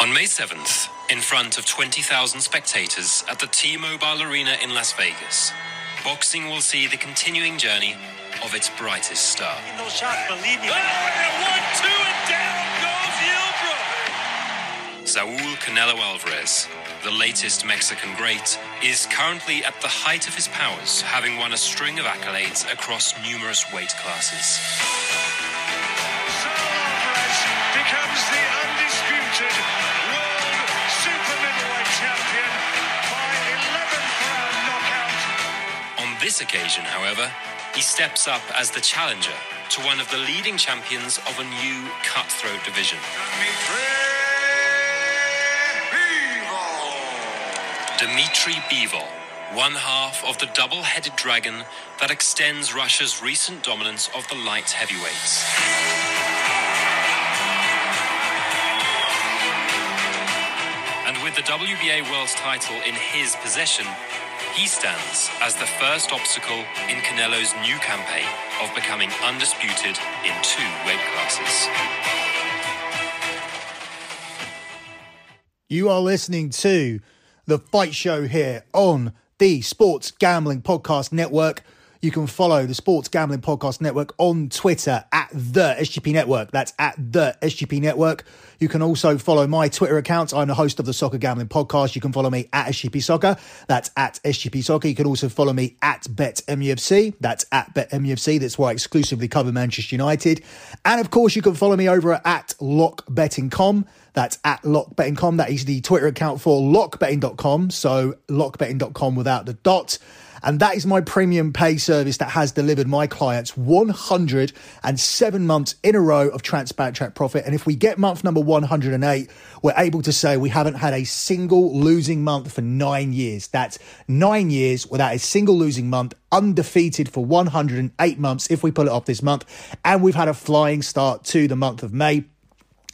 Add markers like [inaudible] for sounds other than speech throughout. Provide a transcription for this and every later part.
On May 7th, in front of 20,000 spectators at the T Mobile Arena in Las Vegas, boxing will see the continuing journey of its brightest star. those shots, believe me. Oh, and one, two, and down goes Yildirim. Saul Canelo Alvarez, the latest Mexican great, is currently at the height of his powers, having won a string of accolades across numerous weight classes. Becomes the undisputed world super middleweight champion by 11th round knockout. On this occasion, however, he steps up as the challenger to one of the leading champions of a new cutthroat division. Dmitry Bivol, one half of the double headed dragon that extends Russia's recent dominance of the light heavyweights. The WBA World's title in his possession, he stands as the first obstacle in Canelo's new campaign of becoming undisputed in two weight classes. You are listening to the Fight Show here on the Sports Gambling Podcast Network. You can follow the Sports Gambling Podcast Network on Twitter at the SGP Network. That's at the SGP Network. You can also follow my Twitter account. I'm the host of the Soccer Gambling Podcast. You can follow me at SGP Soccer. That's at SGP Soccer. You can also follow me at BetMUFC. That's at BetMUFC. That's where I exclusively cover Manchester United. And of course, you can follow me over at LockBettingCom. That's at LockBettingCom. That is the Twitter account for LockBetting.com. So LockBetting.com without the dot. And that is my premium pay service that has delivered my clients 107 months in a row of transparent track profit. And if we get month number 108, we're able to say we haven't had a single losing month for nine years. That's nine years without a single losing month, undefeated for 108 months if we pull it off this month. And we've had a flying start to the month of May.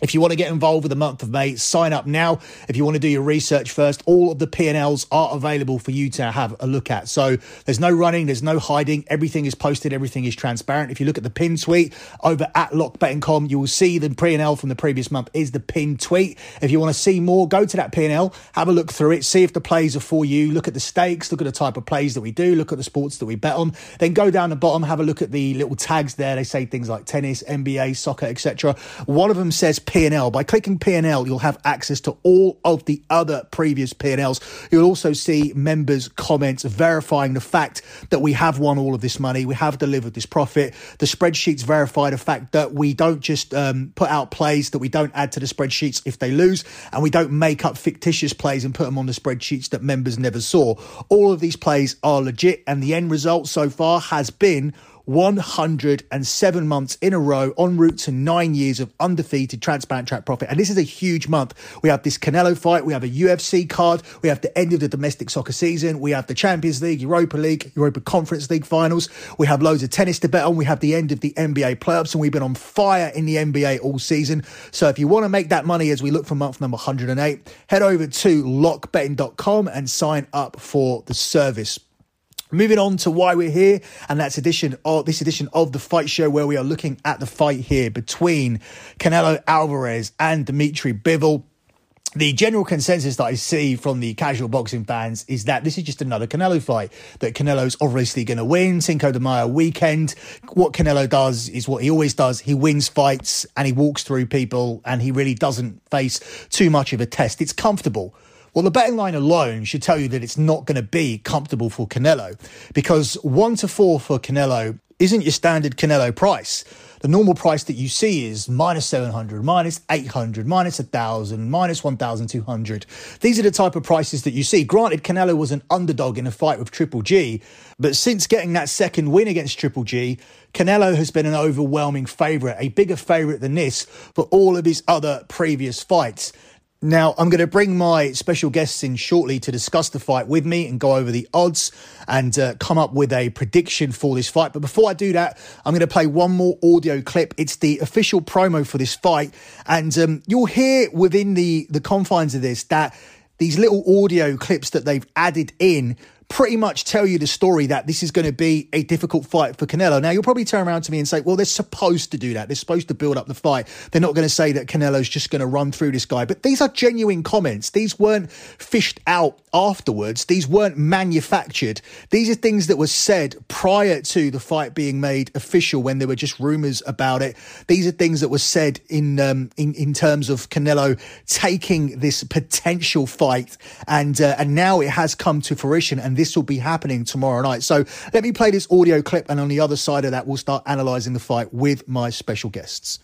If you want to get involved with the month of May, sign up now. If you want to do your research first, all of the P&Ls are available for you to have a look at. So there's no running, there's no hiding. Everything is posted, everything is transparent. If you look at the pin tweet over at lockbetting.com, you will see the P&L from the previous month is the pin tweet. If you want to see more, go to that P&L, have a look through it, see if the plays are for you. Look at the stakes, look at the type of plays that we do, look at the sports that we bet on. Then go down the bottom, have a look at the little tags there. They say things like tennis, NBA, soccer, etc. One of them says P&L. By clicking P&L, you'll have access to all of the other previous P&Ls. You'll also see members' comments verifying the fact that we have won all of this money, we have delivered this profit. The spreadsheets verify the fact that we don't just um, put out plays that we don't add to the spreadsheets if they lose, and we don't make up fictitious plays and put them on the spreadsheets that members never saw. All of these plays are legit, and the end result so far has been 107 months in a row en route to nine years of undefeated transparent track profit. And this is a huge month. We have this Canelo fight, we have a UFC card, we have the end of the domestic soccer season, we have the Champions League, Europa League, Europa Conference League finals, we have loads of tennis to bet on, we have the end of the NBA playoffs, and we've been on fire in the NBA all season. So if you want to make that money as we look for month number 108, head over to lockbetting.com and sign up for the service. Moving on to why we're here, and that's edition of this edition of the Fight Show, where we are looking at the fight here between Canelo Alvarez and Dimitri Bivol. The general consensus that I see from the casual boxing fans is that this is just another Canelo fight. That Canelo's obviously going to win Cinco de Mayo weekend. What Canelo does is what he always does. He wins fights and he walks through people, and he really doesn't face too much of a test. It's comfortable. Well, the betting line alone should tell you that it's not going to be comfortable for Canelo because one to four for Canelo isn't your standard Canelo price. The normal price that you see is minus 700, minus 800, minus 1,000, minus 1,200. These are the type of prices that you see. Granted, Canelo was an underdog in a fight with Triple G, but since getting that second win against Triple G, Canelo has been an overwhelming favourite, a bigger favourite than this for all of his other previous fights. Now, I'm going to bring my special guests in shortly to discuss the fight with me and go over the odds and uh, come up with a prediction for this fight. But before I do that, I'm going to play one more audio clip. It's the official promo for this fight. And um, you'll hear within the, the confines of this that these little audio clips that they've added in pretty much tell you the story that this is going to be a difficult fight for Canelo. Now, you'll probably turn around to me and say, well, they're supposed to do that. They're supposed to build up the fight. They're not going to say that Canelo's just going to run through this guy. But these are genuine comments. These weren't fished out afterwards. These weren't manufactured. These are things that were said prior to the fight being made official when there were just rumors about it. These are things that were said in, um, in, in terms of Canelo taking this potential fight. And, uh, and now it has come to fruition. And this will be happening tomorrow night. So let me play this audio clip, and on the other side of that, we'll start analysing the fight with my special guests.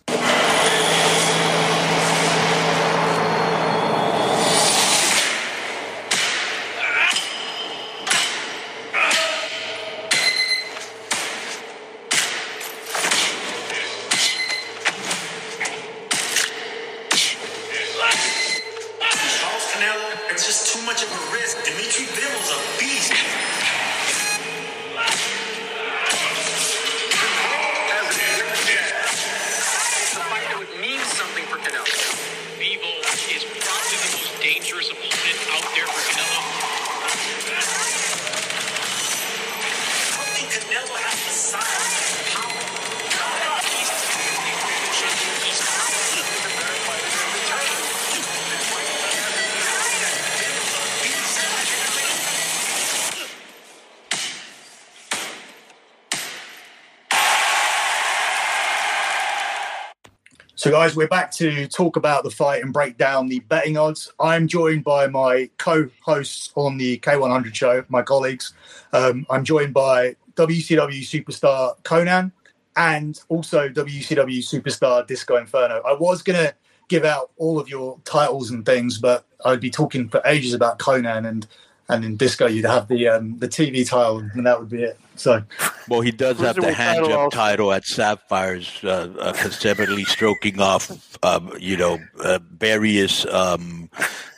So, guys, we're back to talk about the fight and break down the betting odds. I'm joined by my co hosts on the K100 show, my colleagues. Um, I'm joined by WCW superstar Konnan and also WCW superstar Disco Inferno. I was going to give out all of your titles and things, but I'd be talking for ages about Konnan and and in disco you'd have the um, the TV title, and that would be it. So, well, he does have the hand job title at Sapphires, uh, uh, conceptually stroking off, um, you know, uh, various um,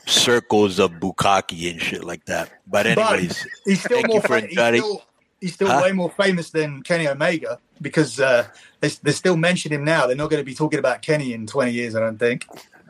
circles of bukkake and shit like that. But anyways, but he's still more fa- he's still, he's still huh? way more famous than Kenny Omega because uh, they, they still mention him now. They're not going to be talking about Kenny in twenty years, I don't think. [laughs]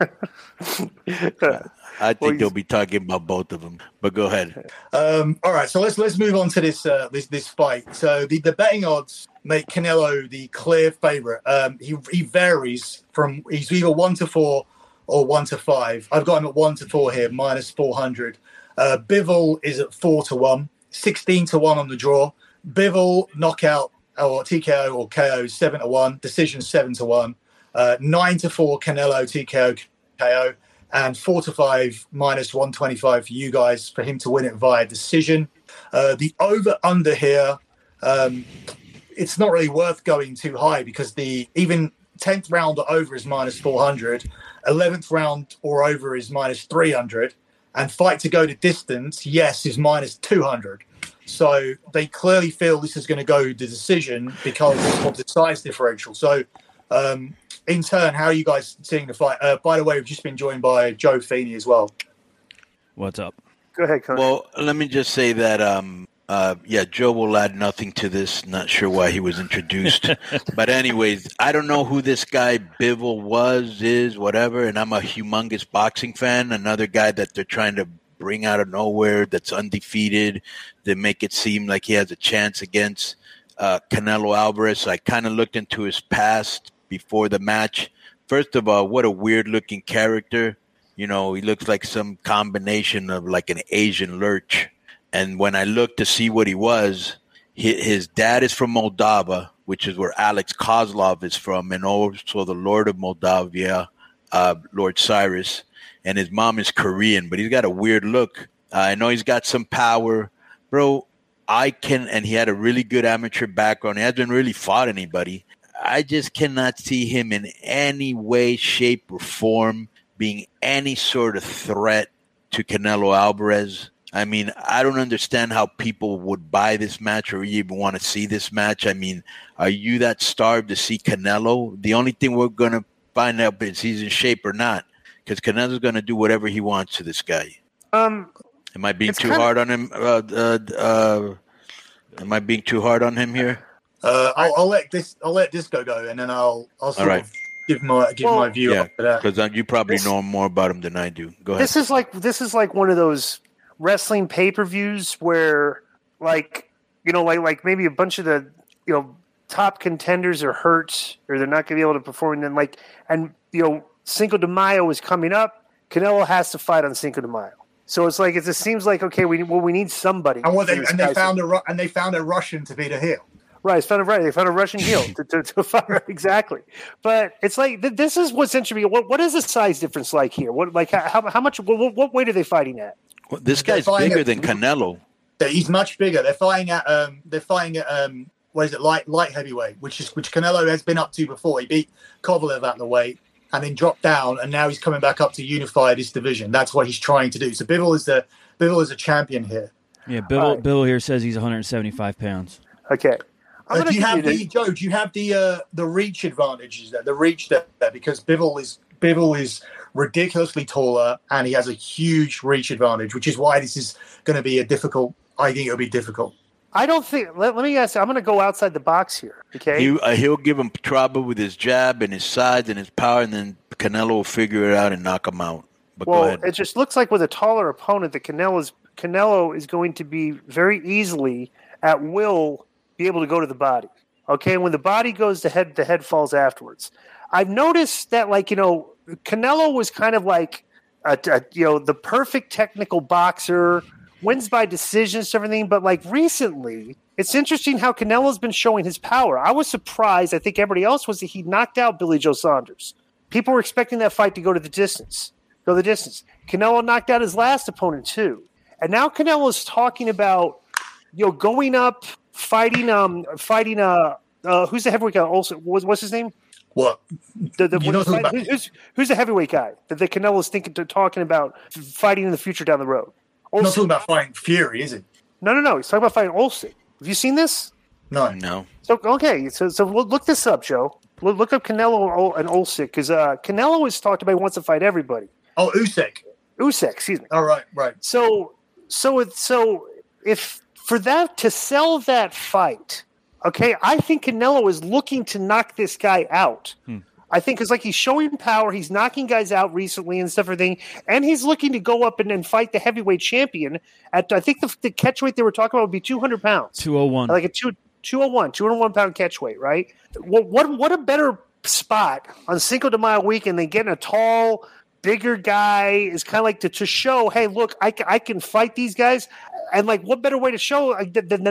I think well, they'll be talking about both of them. But go ahead. Um, all right, so let's let's move on to this uh, this this fight. So the, the betting odds make Canelo the clear favorite. Um, he he varies from he's either one to four or one to five. I've got him at one to four here, minus four hundred. Uh, Bivol is at four to one, 16 to one on the draw. Bivol knockout or TKO or KO seven to one, decision seven to one. Uh, nine to four Canelo TKO KO and four to five minus 125 for you guys for him to win it via decision. Uh, the over under here, um, it's not really worth going too high because the even 10th round or over is minus 400, 11th round or over is minus 300, and fight to go to distance, yes, is minus 200. So they clearly feel this is going to go to decision because of the size differential. So um, in turn, how are you guys seeing the fight? Uh, by the way, we've just been joined by Joe Feeney as well. What's up? Go ahead, Connor. Well, let me just say that, um, uh, yeah, Joe will add nothing to this. Not sure why he was introduced. [laughs] but, anyways, I don't know who this guy Bivol was, is, whatever. And I'm a humongous boxing fan. Another guy that they're trying to bring out of nowhere that's undefeated to make it seem like he has a chance against uh, Canelo Alvarez. I kind of looked into his past before the match. First of all, what a weird looking character. You know, he looks like some combination of like an Asian lurch. And when I looked to see what he was, his dad is from Moldova, which is where Alex Koslov is from, and also the Lord of Moldavia, uh, Lord Cyrus. And his mom is Korean, but he's got a weird look. Uh, I know he's got some power. Bro, I can, and he had a really good amateur background. He hasn't really fought anybody. I just cannot see him in any way, shape, or form being any sort of threat to Canelo Alvarez. I mean, I don't understand how people would buy this match or even want to see this match. I mean, are you that starved to see Canelo? The only thing we're going to find out is he's in shape or not, because Canelo's going to do whatever he wants to this guy. Um, Am I being too hard on him? Uh, uh, uh, am I being too hard on him here? Uh, I'll, I'll let this. I'll let Disco go, and then I'll. I'll sort right. of give my give Well, my view yeah, after that. Because you probably This- know more about him than I do. Go ahead. this is like this is like one of those wrestling pay per views where like you know like like maybe a bunch of the you know top contenders are hurt or they're not going to be able to perform and then like and you know Cinco de Mayo is coming up Canelo has to fight on Cinco de Mayo so it's like it just seems like okay we well we need somebody And what they and they found a and they found a Russian to be the heel. Right, it's found a right. They found a Russian heel to, to, to [laughs] fight exactly. But it's like th- this is what's interesting. What what is the size difference like here? What like how how much? What, what weight are they fighting at? Well, this guy's bigger at- than Canelo. He's much bigger. They're fighting at um they're fighting at um what is it light light heavyweight, which is which Canelo has been up to before. He beat Kovalev at the weight and then dropped down, and now he's coming back up to unify this division. That's what he's trying to do. So Bivol is the Bivol is a champion here. Yeah, Bill. All right. Bill here says he's 175 pounds. Okay, I'm Uh, gonna do you have the the- Joe? Do you have the uh, the reach advantages there? The reach there because Bivol is Bivol is ridiculously taller and he has a huge reach advantage, which is why this is going to be a difficult. I think it'll be difficult. I don't think. Let, let me ask. I'm going to go outside the box here. Okay. He, uh, he'll give him trouble with his jab and his size and his power, and then Canelo will figure it out and knock him out. But go well, ahead. it just looks like with a taller opponent, that Canelo's Canelo is going to be very easily at will be able to go to the body. Okay, when the body goes, the head the head falls afterwards. I've noticed that, like you know, Canelo was kind of like, a, a, you know, the perfect technical boxer, wins by decisions, everything. But like recently, it's interesting how Canelo's been showing his power. I was surprised. I think everybody else was that he knocked out Billy Joe Saunders. People were expecting that fight to go to the distance go the distance. Canelo knocked out his last opponent too, and now Canelo is talking about you know going up, fighting um fighting uh, uh who's the heavyweight guy? Also, what's, what's his name? What? The, the, You know who's, who about- who's, who's the heavyweight guy that the Canelo's thinking to talking about fighting in the future down the road? I'm not talking about fighting Fury, is it? No, no, no. He's talking about fighting Olsen. Have you seen this? No. no. So okay, so so look look this up, Joe. Look, look up Canelo and Ol- Olsic because uh, Canelo has talked about he wants to fight everybody. Oh, Usyk. Usyk, excuse me. All right, right. So so it so if for that to sell that fight, okay, I think Canelo is looking to knock this guy out. Hmm. I think it's like he's showing power, he's knocking guys out recently and stuff, everything, and he's looking to go up and then fight the heavyweight champion at I think the, the catch weight they were talking about would be two hundred pounds, 201. like a two. 201, 201 pound catch weight, right? What, what what a better spot on Cinco de Mayo weekend than getting a tall, bigger guy is kind of like to, to show, hey, look, I, I can fight these guys. And like, what better way to show like, than,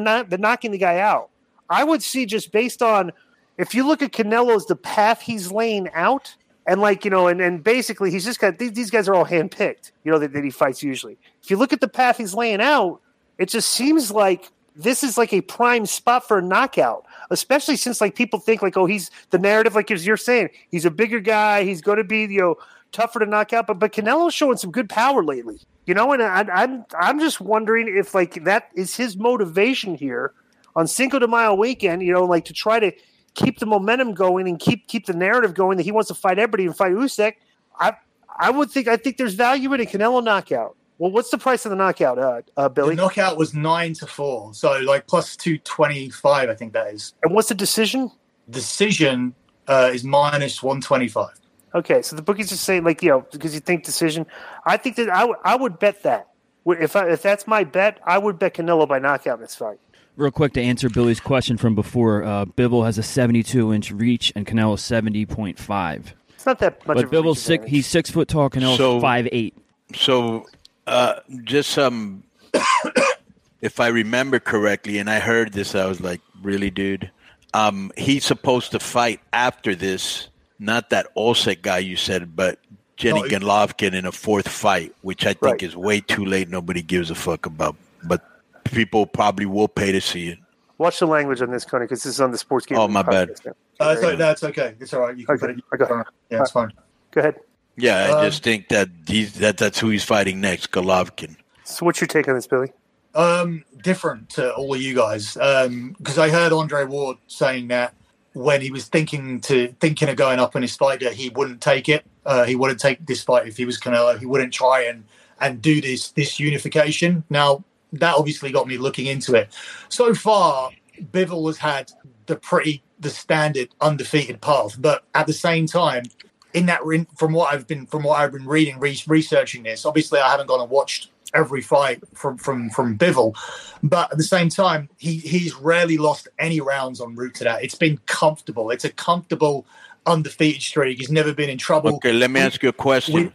knocking the guy out? I would see just based on if you look at Canelo's the path he's laying out, and like you know, and, and basically he's just got these, these guys are all handpicked, you know, that, that he fights usually. If you look at the path he's laying out, it just seems like this is like a prime spot for a knockout, especially since like people think like, oh, he's the narrative, like as you're saying, he's a bigger guy, he's going to be you know tougher to knock out, but but Canelo's showing some good power lately, you know, and I, I'm I'm just wondering if like that is his motivation here on Cinco de Mayo weekend, you know, like to try to keep the momentum going and keep keep the narrative going that he wants to fight everybody and fight Usyk. I I would think I think there's value in a Canelo knockout. Well, what's the price of the knockout, uh, uh, The Billy? knockout was nine to four, so like plus two twenty five. I think that is. And what's the decision? Decision uh, is minus one twenty five. Okay, so the bookies just saying like you know because you think decision. I think that I, w- I would bet that if I, if that's my bet, I would bet Canelo by knockout in this fight. Real quick to answer Billy's question from before, uh, Bivol has a 72 inch reach and Canelo 70.5. It's not that much. But of a reach Bivol's six, advantage. he's six foot tall. Canelo's So- five eight. So, uh, just um, [coughs] if I remember correctly, and I heard this, I was like, "Really, dude?" Um, he's supposed to fight after this, not that Olsek guy you said, but Jenny No, Golovkin in a fourth fight, which I think Right. is way too late. Nobody gives a fuck about, but people probably will pay to see it. Watch the language on this, Connie, because this is on the sports game. Oh, my bad. Uh, so that's okay. It's all right. You can Okay, put it. okay. Yeah, it's fine. Go ahead. Yeah, I Um, just think that he's that that's who he's fighting next, Golovkin. So, what's your take on this, Billy? Um, different to all of you guys because I heard Andre Ward saying that when he was thinking to thinking of going up on his fight that he wouldn't take it. Uh, he wouldn't take this fight if he was Canelo. He wouldn't try and and do this this unification. Now that obviously got me looking into it. So far, Bivol has had the pretty the standard undefeated path, but at the same time, in that from what I've been from what I've been reading, re- researching this, obviously I haven't gone and watched every fight from from from Bivol, but at the same time, he he's rarely lost any rounds en route to that. It's been comfortable. It's a comfortable undefeated streak. He's never been in trouble. Okay, let me ask you a question,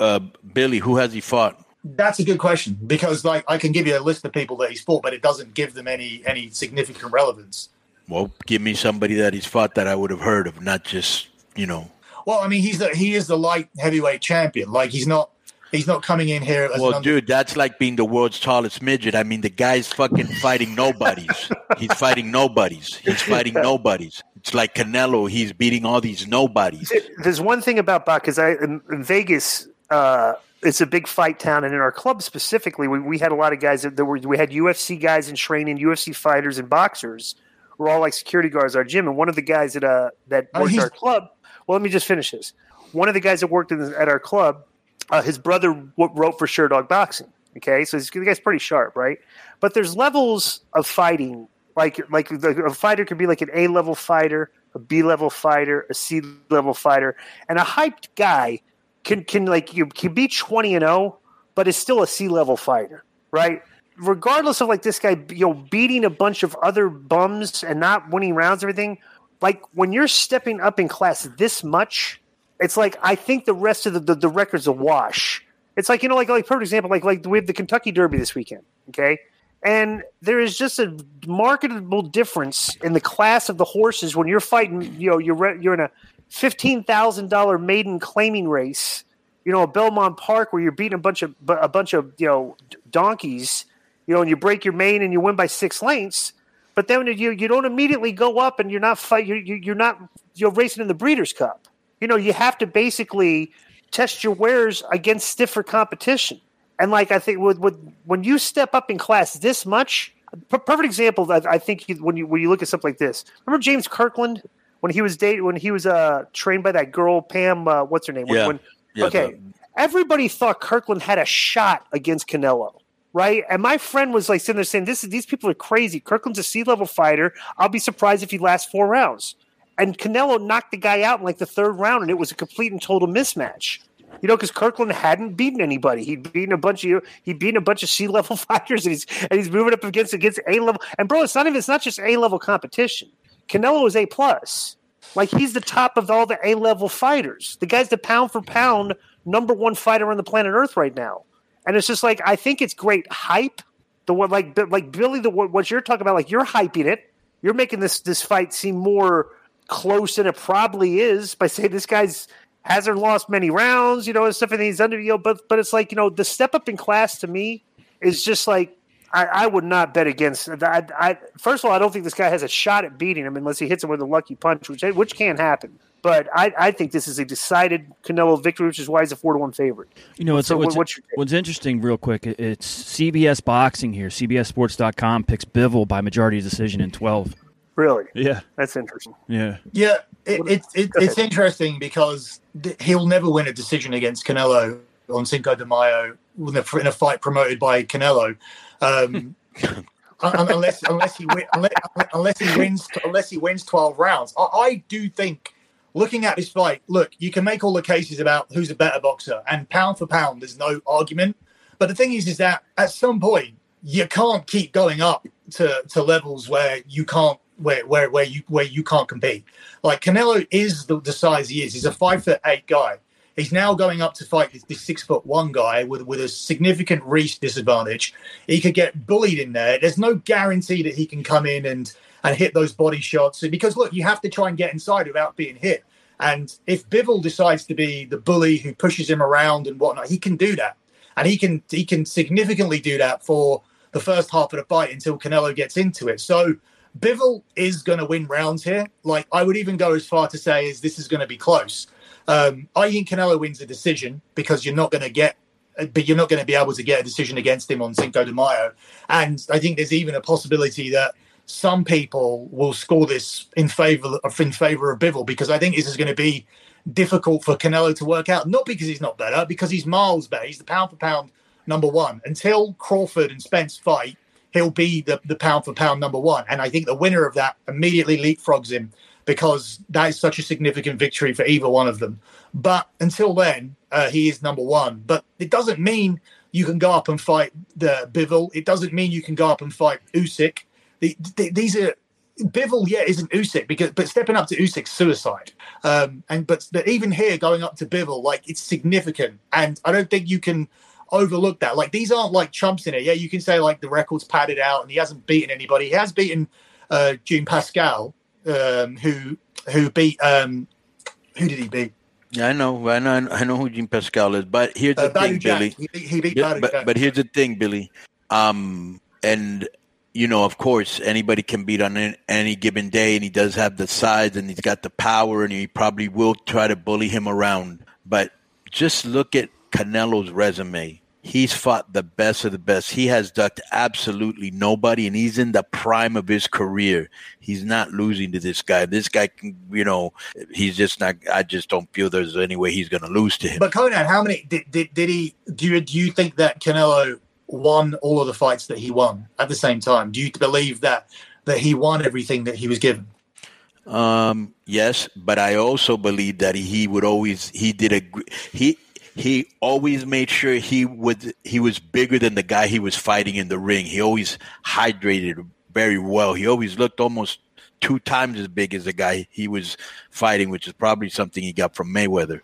uh, Billy. Who has he fought? That's a good question because, like, I can give you a list of people that he's fought, but it doesn't give them any any significant relevance. Well, give me somebody that he's fought that I would have heard of, not just you know. Well, I mean, he's the he is the light heavyweight champion. Like, he's not He's not coming in here. well, dude, that's like being the world's tallest midget. I mean, the guy's fucking fighting nobodies. he's fighting nobodies. He's fighting nobodies. It's like Canelo. He's beating all these nobodies. There's one thing about Buck because I in, in Vegas. Uh, it's a big fight town, and in our club specifically, we, we had a lot of guys that, that were. We had UFC guys in training, UFC fighters, and boxers. We're all like security guards at our gym, and one of the guys that uh that oh, worked our club. Well, let me just finish this. One of the guys that worked in, at our club uh, his brother w- wrote for Sherdog Boxing. Okay, so the guy's pretty sharp, right? But there's levels of fighting. Like like a fighter could be like an A level fighter, a B level fighter, a C level fighter, and a hyped guy can can like you can be twenty and zero, oh, but is still a C level fighter, right? Regardless of like this guy, you know, beating a bunch of other bums and not winning rounds, everything. Like when you're stepping up in class this much, it's like I think the rest of the, the, the record's a wash. It's like you know, like like perfect example, like like we have the Kentucky Derby this weekend, okay, and there is just a marketable difference in the class of the horses when you're fighting. You know, you're you're in a fifteen thousand dollar maiden claiming race. You know, at Belmont Park where you're beating a bunch of a bunch of you know donkeys. You know, and you break your main and you win by six lengths. But then you you don't immediately go up and you're not fight you're you're not you're racing in the Breeders' Cup you know, you have to basically test your wares against stiffer competition. And like I think with, with when you step up in class this much, perfect example. I, I think you, when you when you look at something like this, remember James Kirkland when he was date when he was uh, trained by that girl Pam. Uh, what's her name? Yeah. When, yeah okay. Everybody thought Kirkland had a shot against Canelo right? And my friend was like sitting there saying, "This is these people are crazy. Kirkland's a C level fighter. I'll be surprised if he lasts four rounds." And Canelo knocked the guy out in like the third round, and it was a complete and total mismatch. You know, because Kirkland hadn't beaten anybody. He'd beaten a bunch of he'd beaten a bunch of C level [laughs] fighters, and he's and he's moving up against against A level. And bro, it's not even it's not just A level competition. Canelo is A plus. Like he's the top of all the A level fighters. The guy's the pound for pound number one fighter on the planet Earth right now. And it's just like I think it's great hype. The one like like Billy, the what you're talking about, like you're hyping it. You're making this this fight seem more close and it probably is by saying this guy's hasn't lost many rounds, you know, and stuff, and he's under, you know, but but it's like you know the step up in class to me is just like I, I would not bet against. I, I, first of all, I don't think this guy has a shot at beating him unless he hits him with a lucky punch, which which can happen. But I, I think this is a decided Canelo victory, which is why he's a four to one favorite. You know, so what's, what's, what's, interesting, real quick, it's CBS Boxing here. CBSSports.com picks Bivol by majority decision in twelve. Really? Yeah. That's interesting. Yeah. Yeah. It, it, it [laughs] it's interesting because he'll never win a decision against Canelo on Cinco de Mayo in a, fight promoted by Canelo. Um, [laughs] unless unless he win, unless, unless, he wins unless he wins 12 rounds. I, I do think looking at this fight, look, you can make all the cases about who's a better boxer and pound for pound, there's no argument. But the thing is, is that at some point you can't keep going up to, to levels where you can't where where where you where you can't compete. Like Canelo is the, the size he is. He's a five foot eight guy. He's now going up to fight this, six foot one guy with with a significant reach disadvantage. He could get bullied in there. There's no guarantee that he can come in and and hit those body shots because look, you have to try and get inside without being hit. And if Bivol decides to be the bully who pushes him around and whatnot, he can do that, and he can he can significantly do that for the first half of the fight until Canelo gets into it. So Bivol is going to win rounds here. Like I would even go as far to say is this is going to be close. Um, I think Canelo wins the decision because you're not going to get but you're not going to be able to get a decision against him on Cinco de Mayo. And I think there's even a possibility that some people will score this in favor of in favor of Bivol because I think this is going to be difficult for Canelo to work out. Not because he's not better, because he's miles better. He's the pound for pound number one. Until Crawford and Spence fight, he'll be the, the pound for pound number one. And I think the winner of that immediately leapfrogs him because that is such a significant victory for either one of them. But until then, uh, he is number one. But it doesn't mean you can go up and fight the Bivol. It doesn't mean you can go up and fight Usyk. The, the, these are Bivol, yeah, isn't Usyk because, but stepping up to Usyk's suicide. Um, and but, but even here, going up to Bivol, like it's significant, and I don't think you can overlook that. Like these aren't like chumps in it. Yeah, you can say like the record's padded out, and he hasn't beaten anybody. He has beaten uh, Jean Pascal, um, who who beat um, who did he beat? Yeah, I know, I know, I know who Jean Pascal is. But here's the Uh, thing, Jack. Billy. He, he beat Yeah, but, Jack. but here's the thing, Billy. Um, and you know, of course, anybody can beat on any, any given day, and he does have the size, and he's got the power, and he probably will try to bully him around. But just look at Canelo's resume. He's fought the best of the best. He has ducked absolutely nobody, and he's in the prime of his career. He's not losing to this guy. This guy can, you know, he's just not. I just don't feel there's any way he's going to lose to him. But Konnan, how many did, did, did he? Do you do you think that Canelo won all of the fights that he won at the same time? Do you believe that that he won everything that he was given? Um, yes, but I also believe that he would always he did a he he always made sure he would he was bigger than the guy he was fighting in the ring. He always hydrated very well. He always looked almost two times as big as the guy he was fighting, which is probably something he got from Mayweather.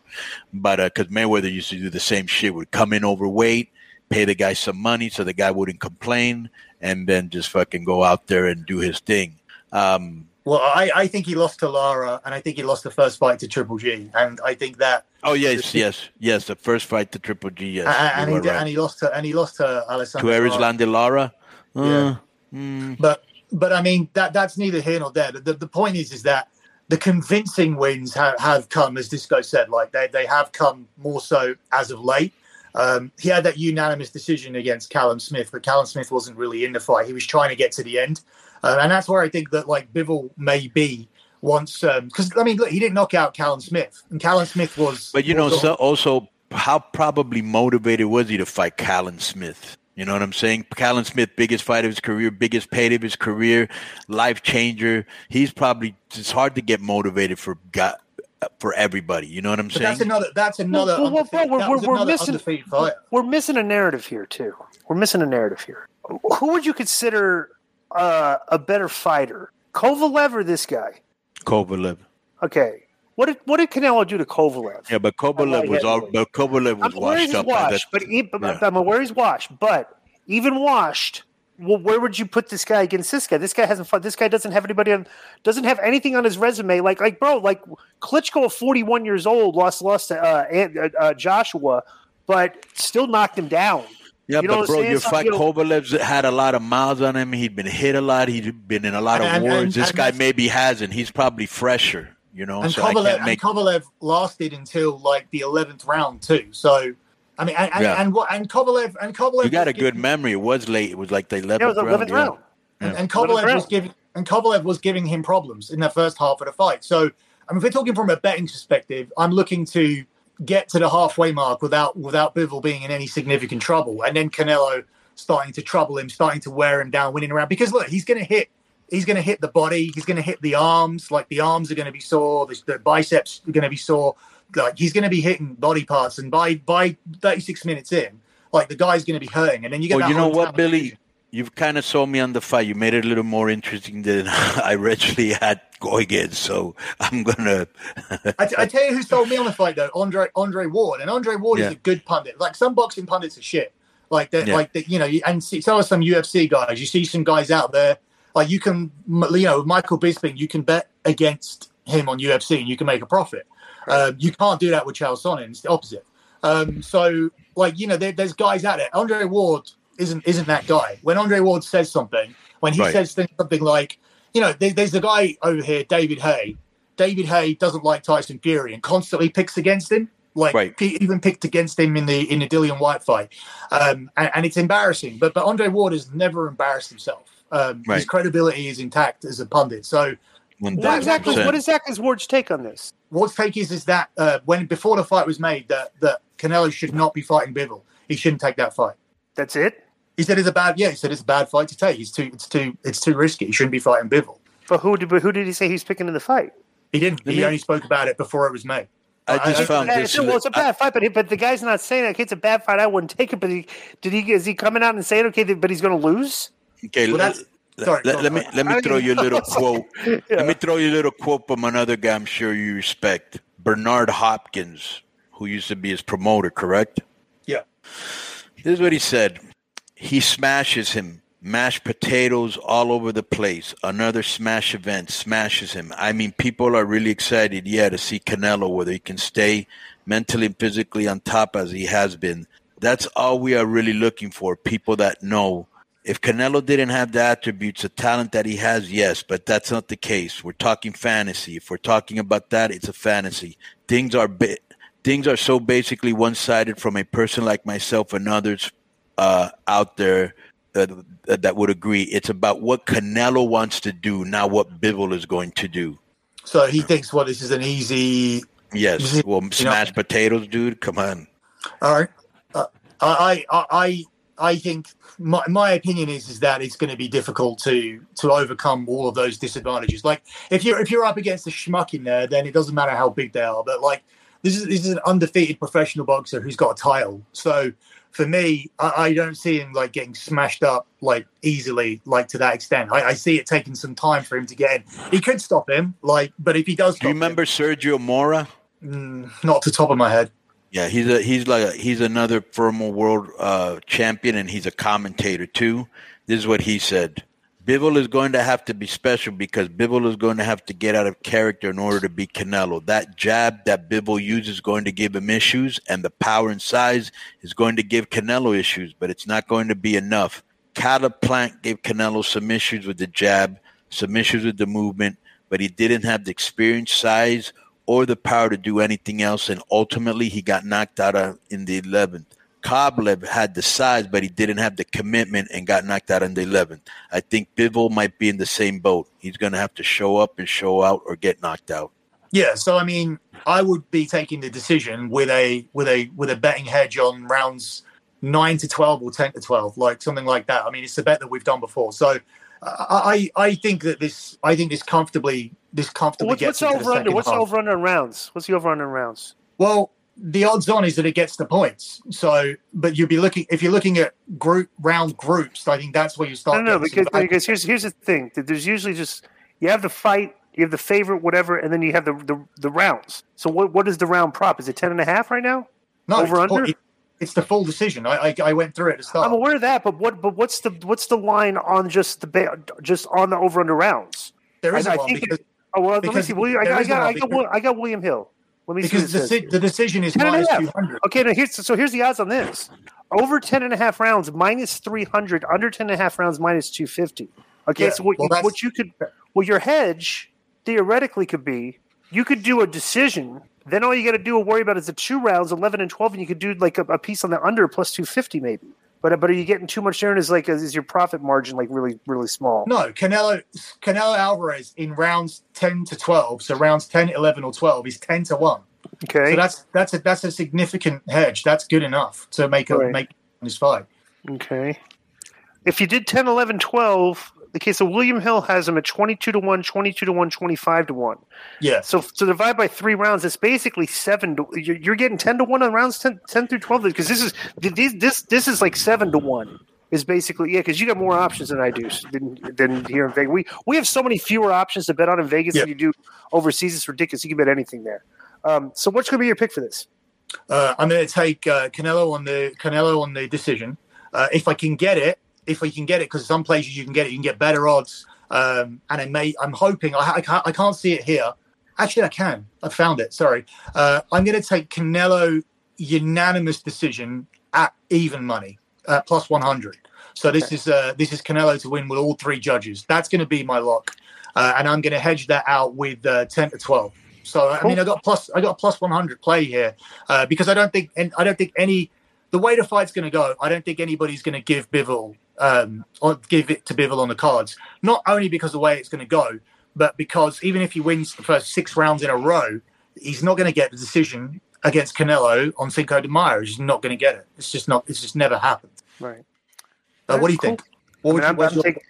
But because Mayweather used to do the same shit, would come in overweight, pay the guy some money so the guy wouldn't complain, and then just fucking go out there and do his thing. Um, Well, I, I think he lost to Lara, and I think he lost the first fight to Triple G, and I think that Oh yes, yes, yes. The first fight to Triple G, yes, and, and he did, right. and he lost to and he lost to to Alessandro. Erislan de Lara. Uh, Yeah. mm, But but I mean that that's neither here nor there. The, the point is is that the convincing wins have, have come, as Disco said, like they, they have come more so as of late. Um, he had that unanimous decision against Callum Smith, but Callum Smith wasn't really in the fight. He was trying to get to the end, uh, and that's where I think that like Bivol may be once because I mean look, he didn't knock out Callum Smith, and Callum Smith was. but you know, so also, how probably motivated was he to fight Callum Smith? You know what I'm saying? Callum Smith, biggest fight of his career, biggest paid of his career, life changer. He's probably it's hard to get motivated for God, for everybody. You know what I'm But saying? that's another. That's another. Well, well, well, we're, we're, we're missing we're missing a narrative here too. We're missing a narrative here. Who would you consider uh, a better fighter, Kovalev or this guy? Kovalev. Okay, what did what did Canelo do to Kovalev? Yeah, but Kovalev was all, but Kovalev was I'm washed up. washed, but, he, but Yeah. I'm aware he's washed. But even washed, well, where would you put this guy against this guy? This guy hasn't fought. This guy doesn't have anybody on, doesn't have anything on his resume. Like, like, bro, like Klitschko, 41 years old, lost, lost to uh, uh, uh, Joshua, but still knocked him down. Yeah, You know but what bro, your fight you know- Kovalev's had a lot of miles on him. He'd been hit a lot. He'd been in a lot of And- and- wars. and- this and guy maybe hasn't. He's probably fresher. You know, and so I Kovalev, can't and make. Kovalev lasted until like the eleventh round too. So, I mean, and and, Yeah. and what and Kovalev and Kovalev You got a good giving- memory. It was late. It was like the Yeah, it eleventh was the 11th round. round. and, Yeah. and 11th Kovalev was giving and Kovalev was giving him problems in the first half of the fight. So, I mean, if we're talking from a betting perspective, I'm looking to get to the halfway mark without without Bivol being in any significant trouble, and then Canelo starting to trouble him, starting to wear him down, winning around. Because look, he's going to hit. He's going to hit the body. He's going to hit the arms. Like the arms are going to be sore. The, the biceps are going to be sore. Like he's going to be hitting body parts. And by by 36 minutes in, like the guy's going to be hurting. And then you get. Well, you know what, Billy? You've kind of saw me on the fight. You made it a little more interesting than [laughs] I originally had going in. So I'm gonna. I, t- I tell you who sold me on the fight though, Andre Andre Ward, and Andre Ward Yeah. is a good pundit. Like some boxing pundits are shit. Like that, Yeah. like that, you know, and see, so are some UFC guys. You see some guys out there, like you can, you know, Michael Bisping, you can bet against him on UFC and you can make a profit. Um, you can't do that with Chael Sonnen. It's the opposite. Um, so, like you know, there, there's guys out there. Andre Ward isn't isn't that guy. When Andre Ward says something, when he Right. says things, something like, you know, there, there's a guy over here, David Haye. David Haye doesn't like Tyson Fury and constantly picks against him. Like Right. he even picked against him in the in the Dillian Whyte fight, um, and, and it's embarrassing. But but Andre Ward has never embarrassed himself. Um, His credibility is intact as a pundit. So One What exactly? percent. What exactly is Ward's take on this? What's take is is that uh, when before the fight was made that that Canelo should not be fighting Bivol. He shouldn't take that fight. That's it. He said it's a bad yeah. He said it's a bad fight to take. It's too it's too it's too risky. He shouldn't be fighting Bivol. But who did? But who did he say he's picking in the fight? He didn't. Let He me- only spoke about it before it was made. I just I- found Yeah, this. well, it's a bad fight, but he, but the guy's not saying okay, it's a bad fight. I wouldn't take it. But he, did he? Is he coming out and saying okay, but he's going to lose? Okay, Well, let, that's- sorry, let, go let me let me throw you a little [laughs] quote. Yeah. Let me throw you a little quote from another guy I'm sure you respect, Bernard Hopkins, who used to be his promoter. Correct? Yeah. This is what he said. He smashes him. Mashed potatoes all over the place. Another smash event smashes him. I mean, people are really excited, yeah, to see Canelo, whether he can stay mentally and physically on top as he has been. That's all we are really looking for. People that know. If Canelo didn't have the attributes, the talent that he has, yes, but that's not the case. We're talking fantasy. If we're talking about that, it's a fantasy. Things are bi- things are so basically one-sided from a person like myself and others uh, out there uh, that would agree. It's about what Canelo wants to do, not what Bivol is going to do. So he thinks, well, this is an easy. Yes, well, You know- smash potatoes, dude. Come on. All right. Uh, I, I, I, I think my, my opinion is is that it's going to be difficult to to overcome all of those disadvantages. Like if you're if you're up against a schmuck in there, then it doesn't matter how big they are. But like this is this is an undefeated professional boxer who's got a title. So for me, I, I don't see him like getting smashed up like easily, like to that extent. I, I see it taking some time for him to get in. He could stop him, like, but if he does, Do you him- remember Sergio Mora? Mm, not the top of my head. Yeah, he's a he's like a, he's another former world uh, champion, and he's a commentator too. This is what he said: Bivol is going to have to be special because Bivol is going to have to get out of character in order to beat Canelo. That jab that Bivol uses is going to give him issues, and the power and size is going to give Canelo issues, but it's not going to be enough. Caleb Plant gave Canelo some issues with the jab, some issues with the movement, but he didn't have the experience, size, or the power to do anything else, and ultimately he got knocked out of, in the 11th. Kovalev had the size, but he didn't have the commitment and got knocked out in the 11th. I think Bivol might be in the same boat. He's going to have to show up and show out or get knocked out. Yeah, so I mean, I would be taking the decision with a with a with a betting hedge on rounds nine to twelve or ten to twelve, like something like that. I mean, it's a bet that we've done before. So I I, I think that this I think this comfortably this comfortably What's, gets what's over under? What's the half. over under in rounds? What's the over under in rounds? Well, the odds on is that it gets the points. So, but you'd be looking if you're looking at group round groups. I think that's where you start. getting some because because here's here's the thing. that There's usually just you have the fight, you have the favorite, whatever, and then you have the the, the rounds. So what what is the round prop? Is it ten and a half right now? no, over it's, under? it- it's the full decision. I, I I went through it at the start. I'm aware of that, but what but what's the what's the line on just the just on the over under rounds? there is I- I think because Oh well, let me see. William, I, there got, I, got, I, got, I got William Hill. Let me because the, si- the decision is 10 and a half. two hundred. Okay, now here's so here's the odds on this. Over 10 and a half rounds, minus 300. Under 10 and a half rounds, minus 250. Okay, Yeah, so what, well, you, what you could, well, your hedge theoretically could be you could do a decision. Then all you got to do and worry about is the two rounds, 11 and 12, and you could do like a, a piece on the under plus 250 maybe. But but are you getting too much there? And is like is your profit margin like really really small? No, Canelo Canelo Alvarez in rounds ten to twelve, so rounds 10, 11, or twelve is ten to one. Okay, So that's that's a that's a significant hedge. That's good enough to make a Right. make this fight. Okay. If you did 10, 11, 12, the case of William Hill has him at 22 to 1, 22 to 1, 25 to 1. Yeah, So to divide by three rounds, it's basically seven to you're, you're getting 10 to 1 on rounds 10, 10 through 12 because this is this, this this is like 7 to 1 is basically yeah because you got more options than I do than, than here in Vegas. We we have so many fewer options to bet on in Vegas Yeah. than you do overseas. It's ridiculous. You can bet anything there. Um, so what's going to be your pick for this? uh, I'm going to take uh, Canelo on the Canelo on the decision. Uh, if I can get it, if we can get it, because some places you can get it, you can get better odds. Um, and I may, I'm hoping I, I can't I can't see it here. Actually, I can. I found it. Sorry. Uh, I'm going to take Canelo unanimous decision at even money, uh, plus 100. So this is uh, this is Canelo to win with all three judges. That's going to be my lock, uh, and I'm going to hedge that out with uh, 10 to 12. So I mean, I got plus I got plus one hundred play here uh, because I don't think and I don't think any the way the fight's going to go. I don't think anybody's going to give Bivol um, or give it to Bivol on the cards. Not only because of the way it's going to go, but because even if he wins the first six rounds in a row, he's not going to get the decision against Canelo on Cinco de Mayo. He's not going to get it. It's just not. It's just never happened. Right. Uh, what do you Cool. think? What would I you, mean, what's I'm, I'm taking-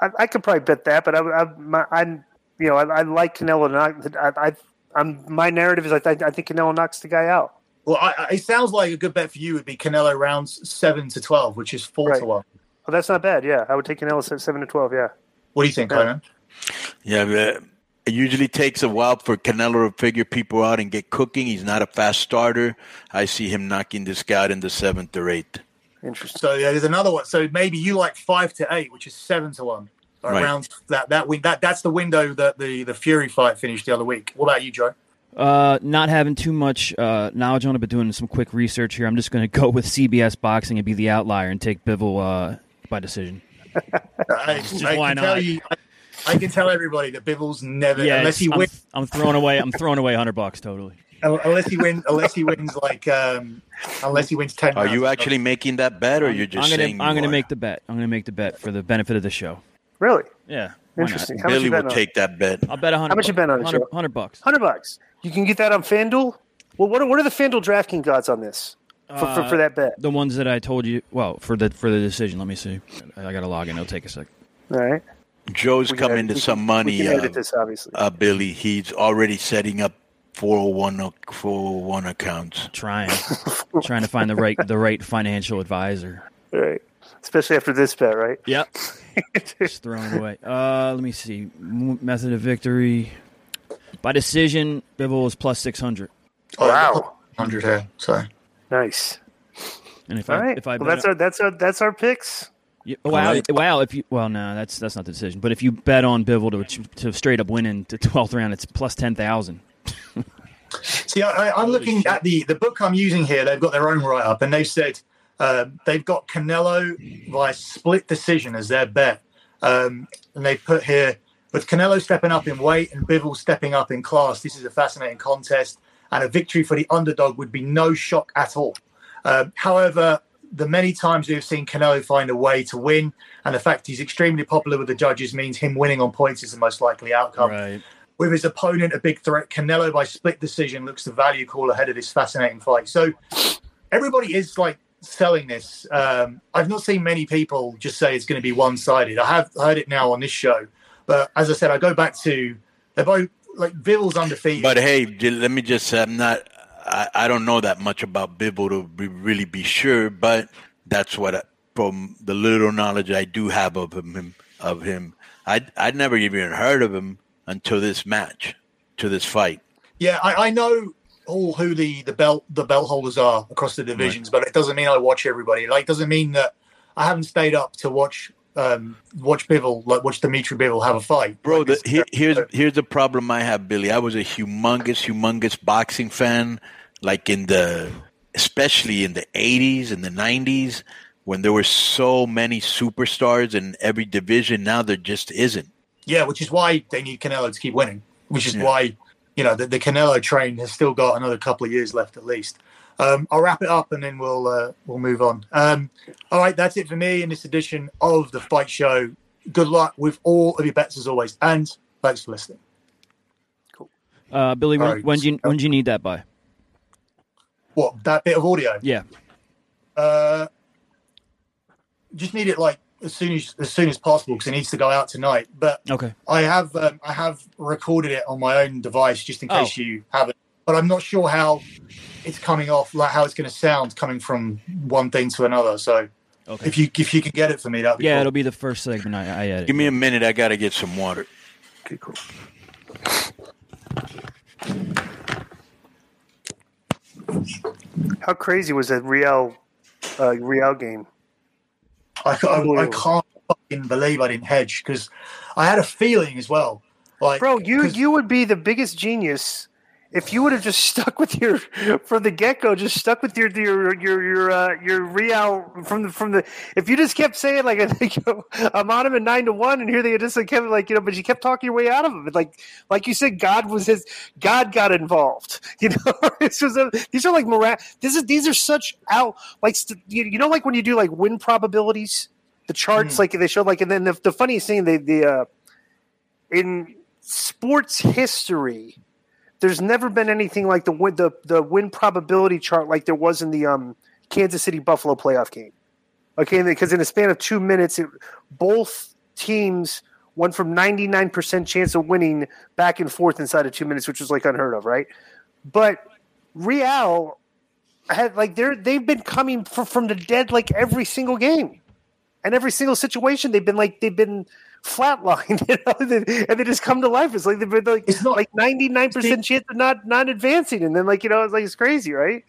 I, I could probably bet that, but I, I, my, I'm, you know, I, I like Canelo. Not, I, I, I'm my narrative is I, think I think Canelo knocks the guy out. well, I, I, it sounds like a good bet for you would be Canelo rounds seven to twelve, which is four Right. to one. Well, that's not bad. Yeah, I would take Canelo at seven to twelve. Yeah. What do you think, Yeah. Yeah, but it usually takes a while for Canelo to figure people out and get cooking. He's not a fast starter. I see him knocking this guy out in the seventh or eighth. Interesting. So yeah, there's another one. So maybe you like five to eight, which is seven to one. Right. Around that that win that that's the window that the the Fury fight finished the other week. What about you, Joe? Uh, not having too much uh, knowledge on it, but doing some quick research here. I'm just going [laughs] to go with CBS Boxing and be the outlier and take Bivol uh, by decision. I, Just I why can not? tell you, I, I can tell everybody that Bivol's never Yeah, unless he I'm, wins I'm throwing away. I'm throwing away hundred bucks totally. unless he wins unless he wins like um unless he wins ten. Are you actually making that bet, or you're just I'm gonna, saying? I'm gonna make the bet. I'm gonna make the bet for the benefit of the show. Really Yeah, interesting. How much Billy you will betting on? take that bet. I'll bet a hundred. How much you bet on it, 100, 100 bucks. Hundred bucks. You can get that on FanDuel. Well, what are, what are the FanDuel DraftKings odds on this for, for, Uh, for that bet? The ones that I told you. Well, for the for the decision. Let me see. I got to log in. It'll take a sec. All right. Joe's We can come edit- into some can- money. We can uh, edit this, obviously. uh, Billy. He's already setting up 401, 401 accounts. Trying, [laughs] trying to find the right the right financial advisor. Right, Especially after this bet, right? Yep. [laughs] Just throwing away. Uh, let me see. Method of victory by decision. Bivol is plus six hundred. Oh, Wow. hundred here. So Nice. And if All I right. if I well, bet that's our that's our that's our picks. Yeah, wow, Right. wow! If you well, no, that's that's not the decision. But if you bet on Bivol to to straight up win in the twelfth round, it's plus ten thousand. [laughs] See, I, I- I'm looking at the the book I'm using here. They've got their own write up, and they've said uh, they've got Canelo by split decision as their bet, um, and they put here with Canelo stepping up in weight and Bivol stepping up in class. This is a fascinating contest, and a victory for the underdog would be no shock at all. Um, however, the many times we've seen Canelo find a way to win, and the fact he's extremely popular with the judges means him winning on points is the most likely outcome Right. with his opponent a big threat. Canelo by split decision looks the value call ahead of this fascinating fight. So everybody is like selling this. Um, I've not seen many people just say it's going to be one sided. I have heard it now on this show, but as I said, I go back to they're both like Bill's undefeated. But hey, let me just say, I'm not. I, I don't know that much about Bivol to be, really be sure, but that's what I, from the little knowledge I do have of him. Of him, I'd I'd never even heard of him until this match, to this fight. yeah, I, I know all who the the belt the belt holders are across the divisions, but it doesn't mean I watch everybody. Like, it doesn't mean that I haven't stayed up to watch um watch Bivol like watch Dimitri Bivol have a fight, Bro, Like, the, here's here's the problem I have, Billy. I was a humongous, humongous boxing fan, like in the, especially in the '80s and the '90s, when there were so many superstars in every division. Now there just isn't. Yeah, which is why they need Canelo to keep winning. Which is Yeah. why you know the, the Canelo train has still got another couple of years left at least. Um, I'll wrap it up and then we'll uh, we'll move on. Um, all right, that's it for me in this edition of the Fight Show. Good luck with all of your bets as always, and thanks for listening. Cool, uh, Billy, when All right. when do you when do you need that by? What that bit of audio? Yeah. Uh, just need it like as soon as as soon as possible because it needs to go out tonight. But Okay. I have um, I have recorded it on my own device just in case Oh. you haven't. But I'm not sure how it's coming off, like how it's going to sound coming from one thing to another. So Okay. if you if you can get it for me, that'd be Yeah, cool. it'll be the first segment I, I edit. Give me a minute. I gotta get some water. Okay, cool. How crazy was that Real uh, Real game? I, I, I can't fucking believe I didn't hedge because I had a feeling as well. Like, Bro, you 'cause- you would be the biggest genius if you would have just stuck with your from the get go, just stuck with your your your your uh, your Real from the from the if you just kept saying like [laughs] I think you know, I'm on him at nine to one, and here they just like kept like you know, but you kept talking your way out of him. Like like you said, God was his God got involved. [laughs] You know, [laughs] this was a, these are like mora- This is these are such out like st- you, know like when you do like win probabilities, the charts like they show like and then the, the funniest thing they the uh, in sports history there's never been anything like the win the, the win probability chart like there was in the um, Kansas City Buffalo playoff game. Okay, because in a span of two minutes, it, both teams went from 99% chance of winning back and forth inside of two minutes, which was like unheard of, right? But Real had like they're they've been coming fr- from the dead like every single game and every single situation. They've been like they've been flatlined, [laughs] you know, and they just come to life. It's like they've been like It's not- like ninety nine percent chance of not not advancing, and then like you know it's like it's crazy, right?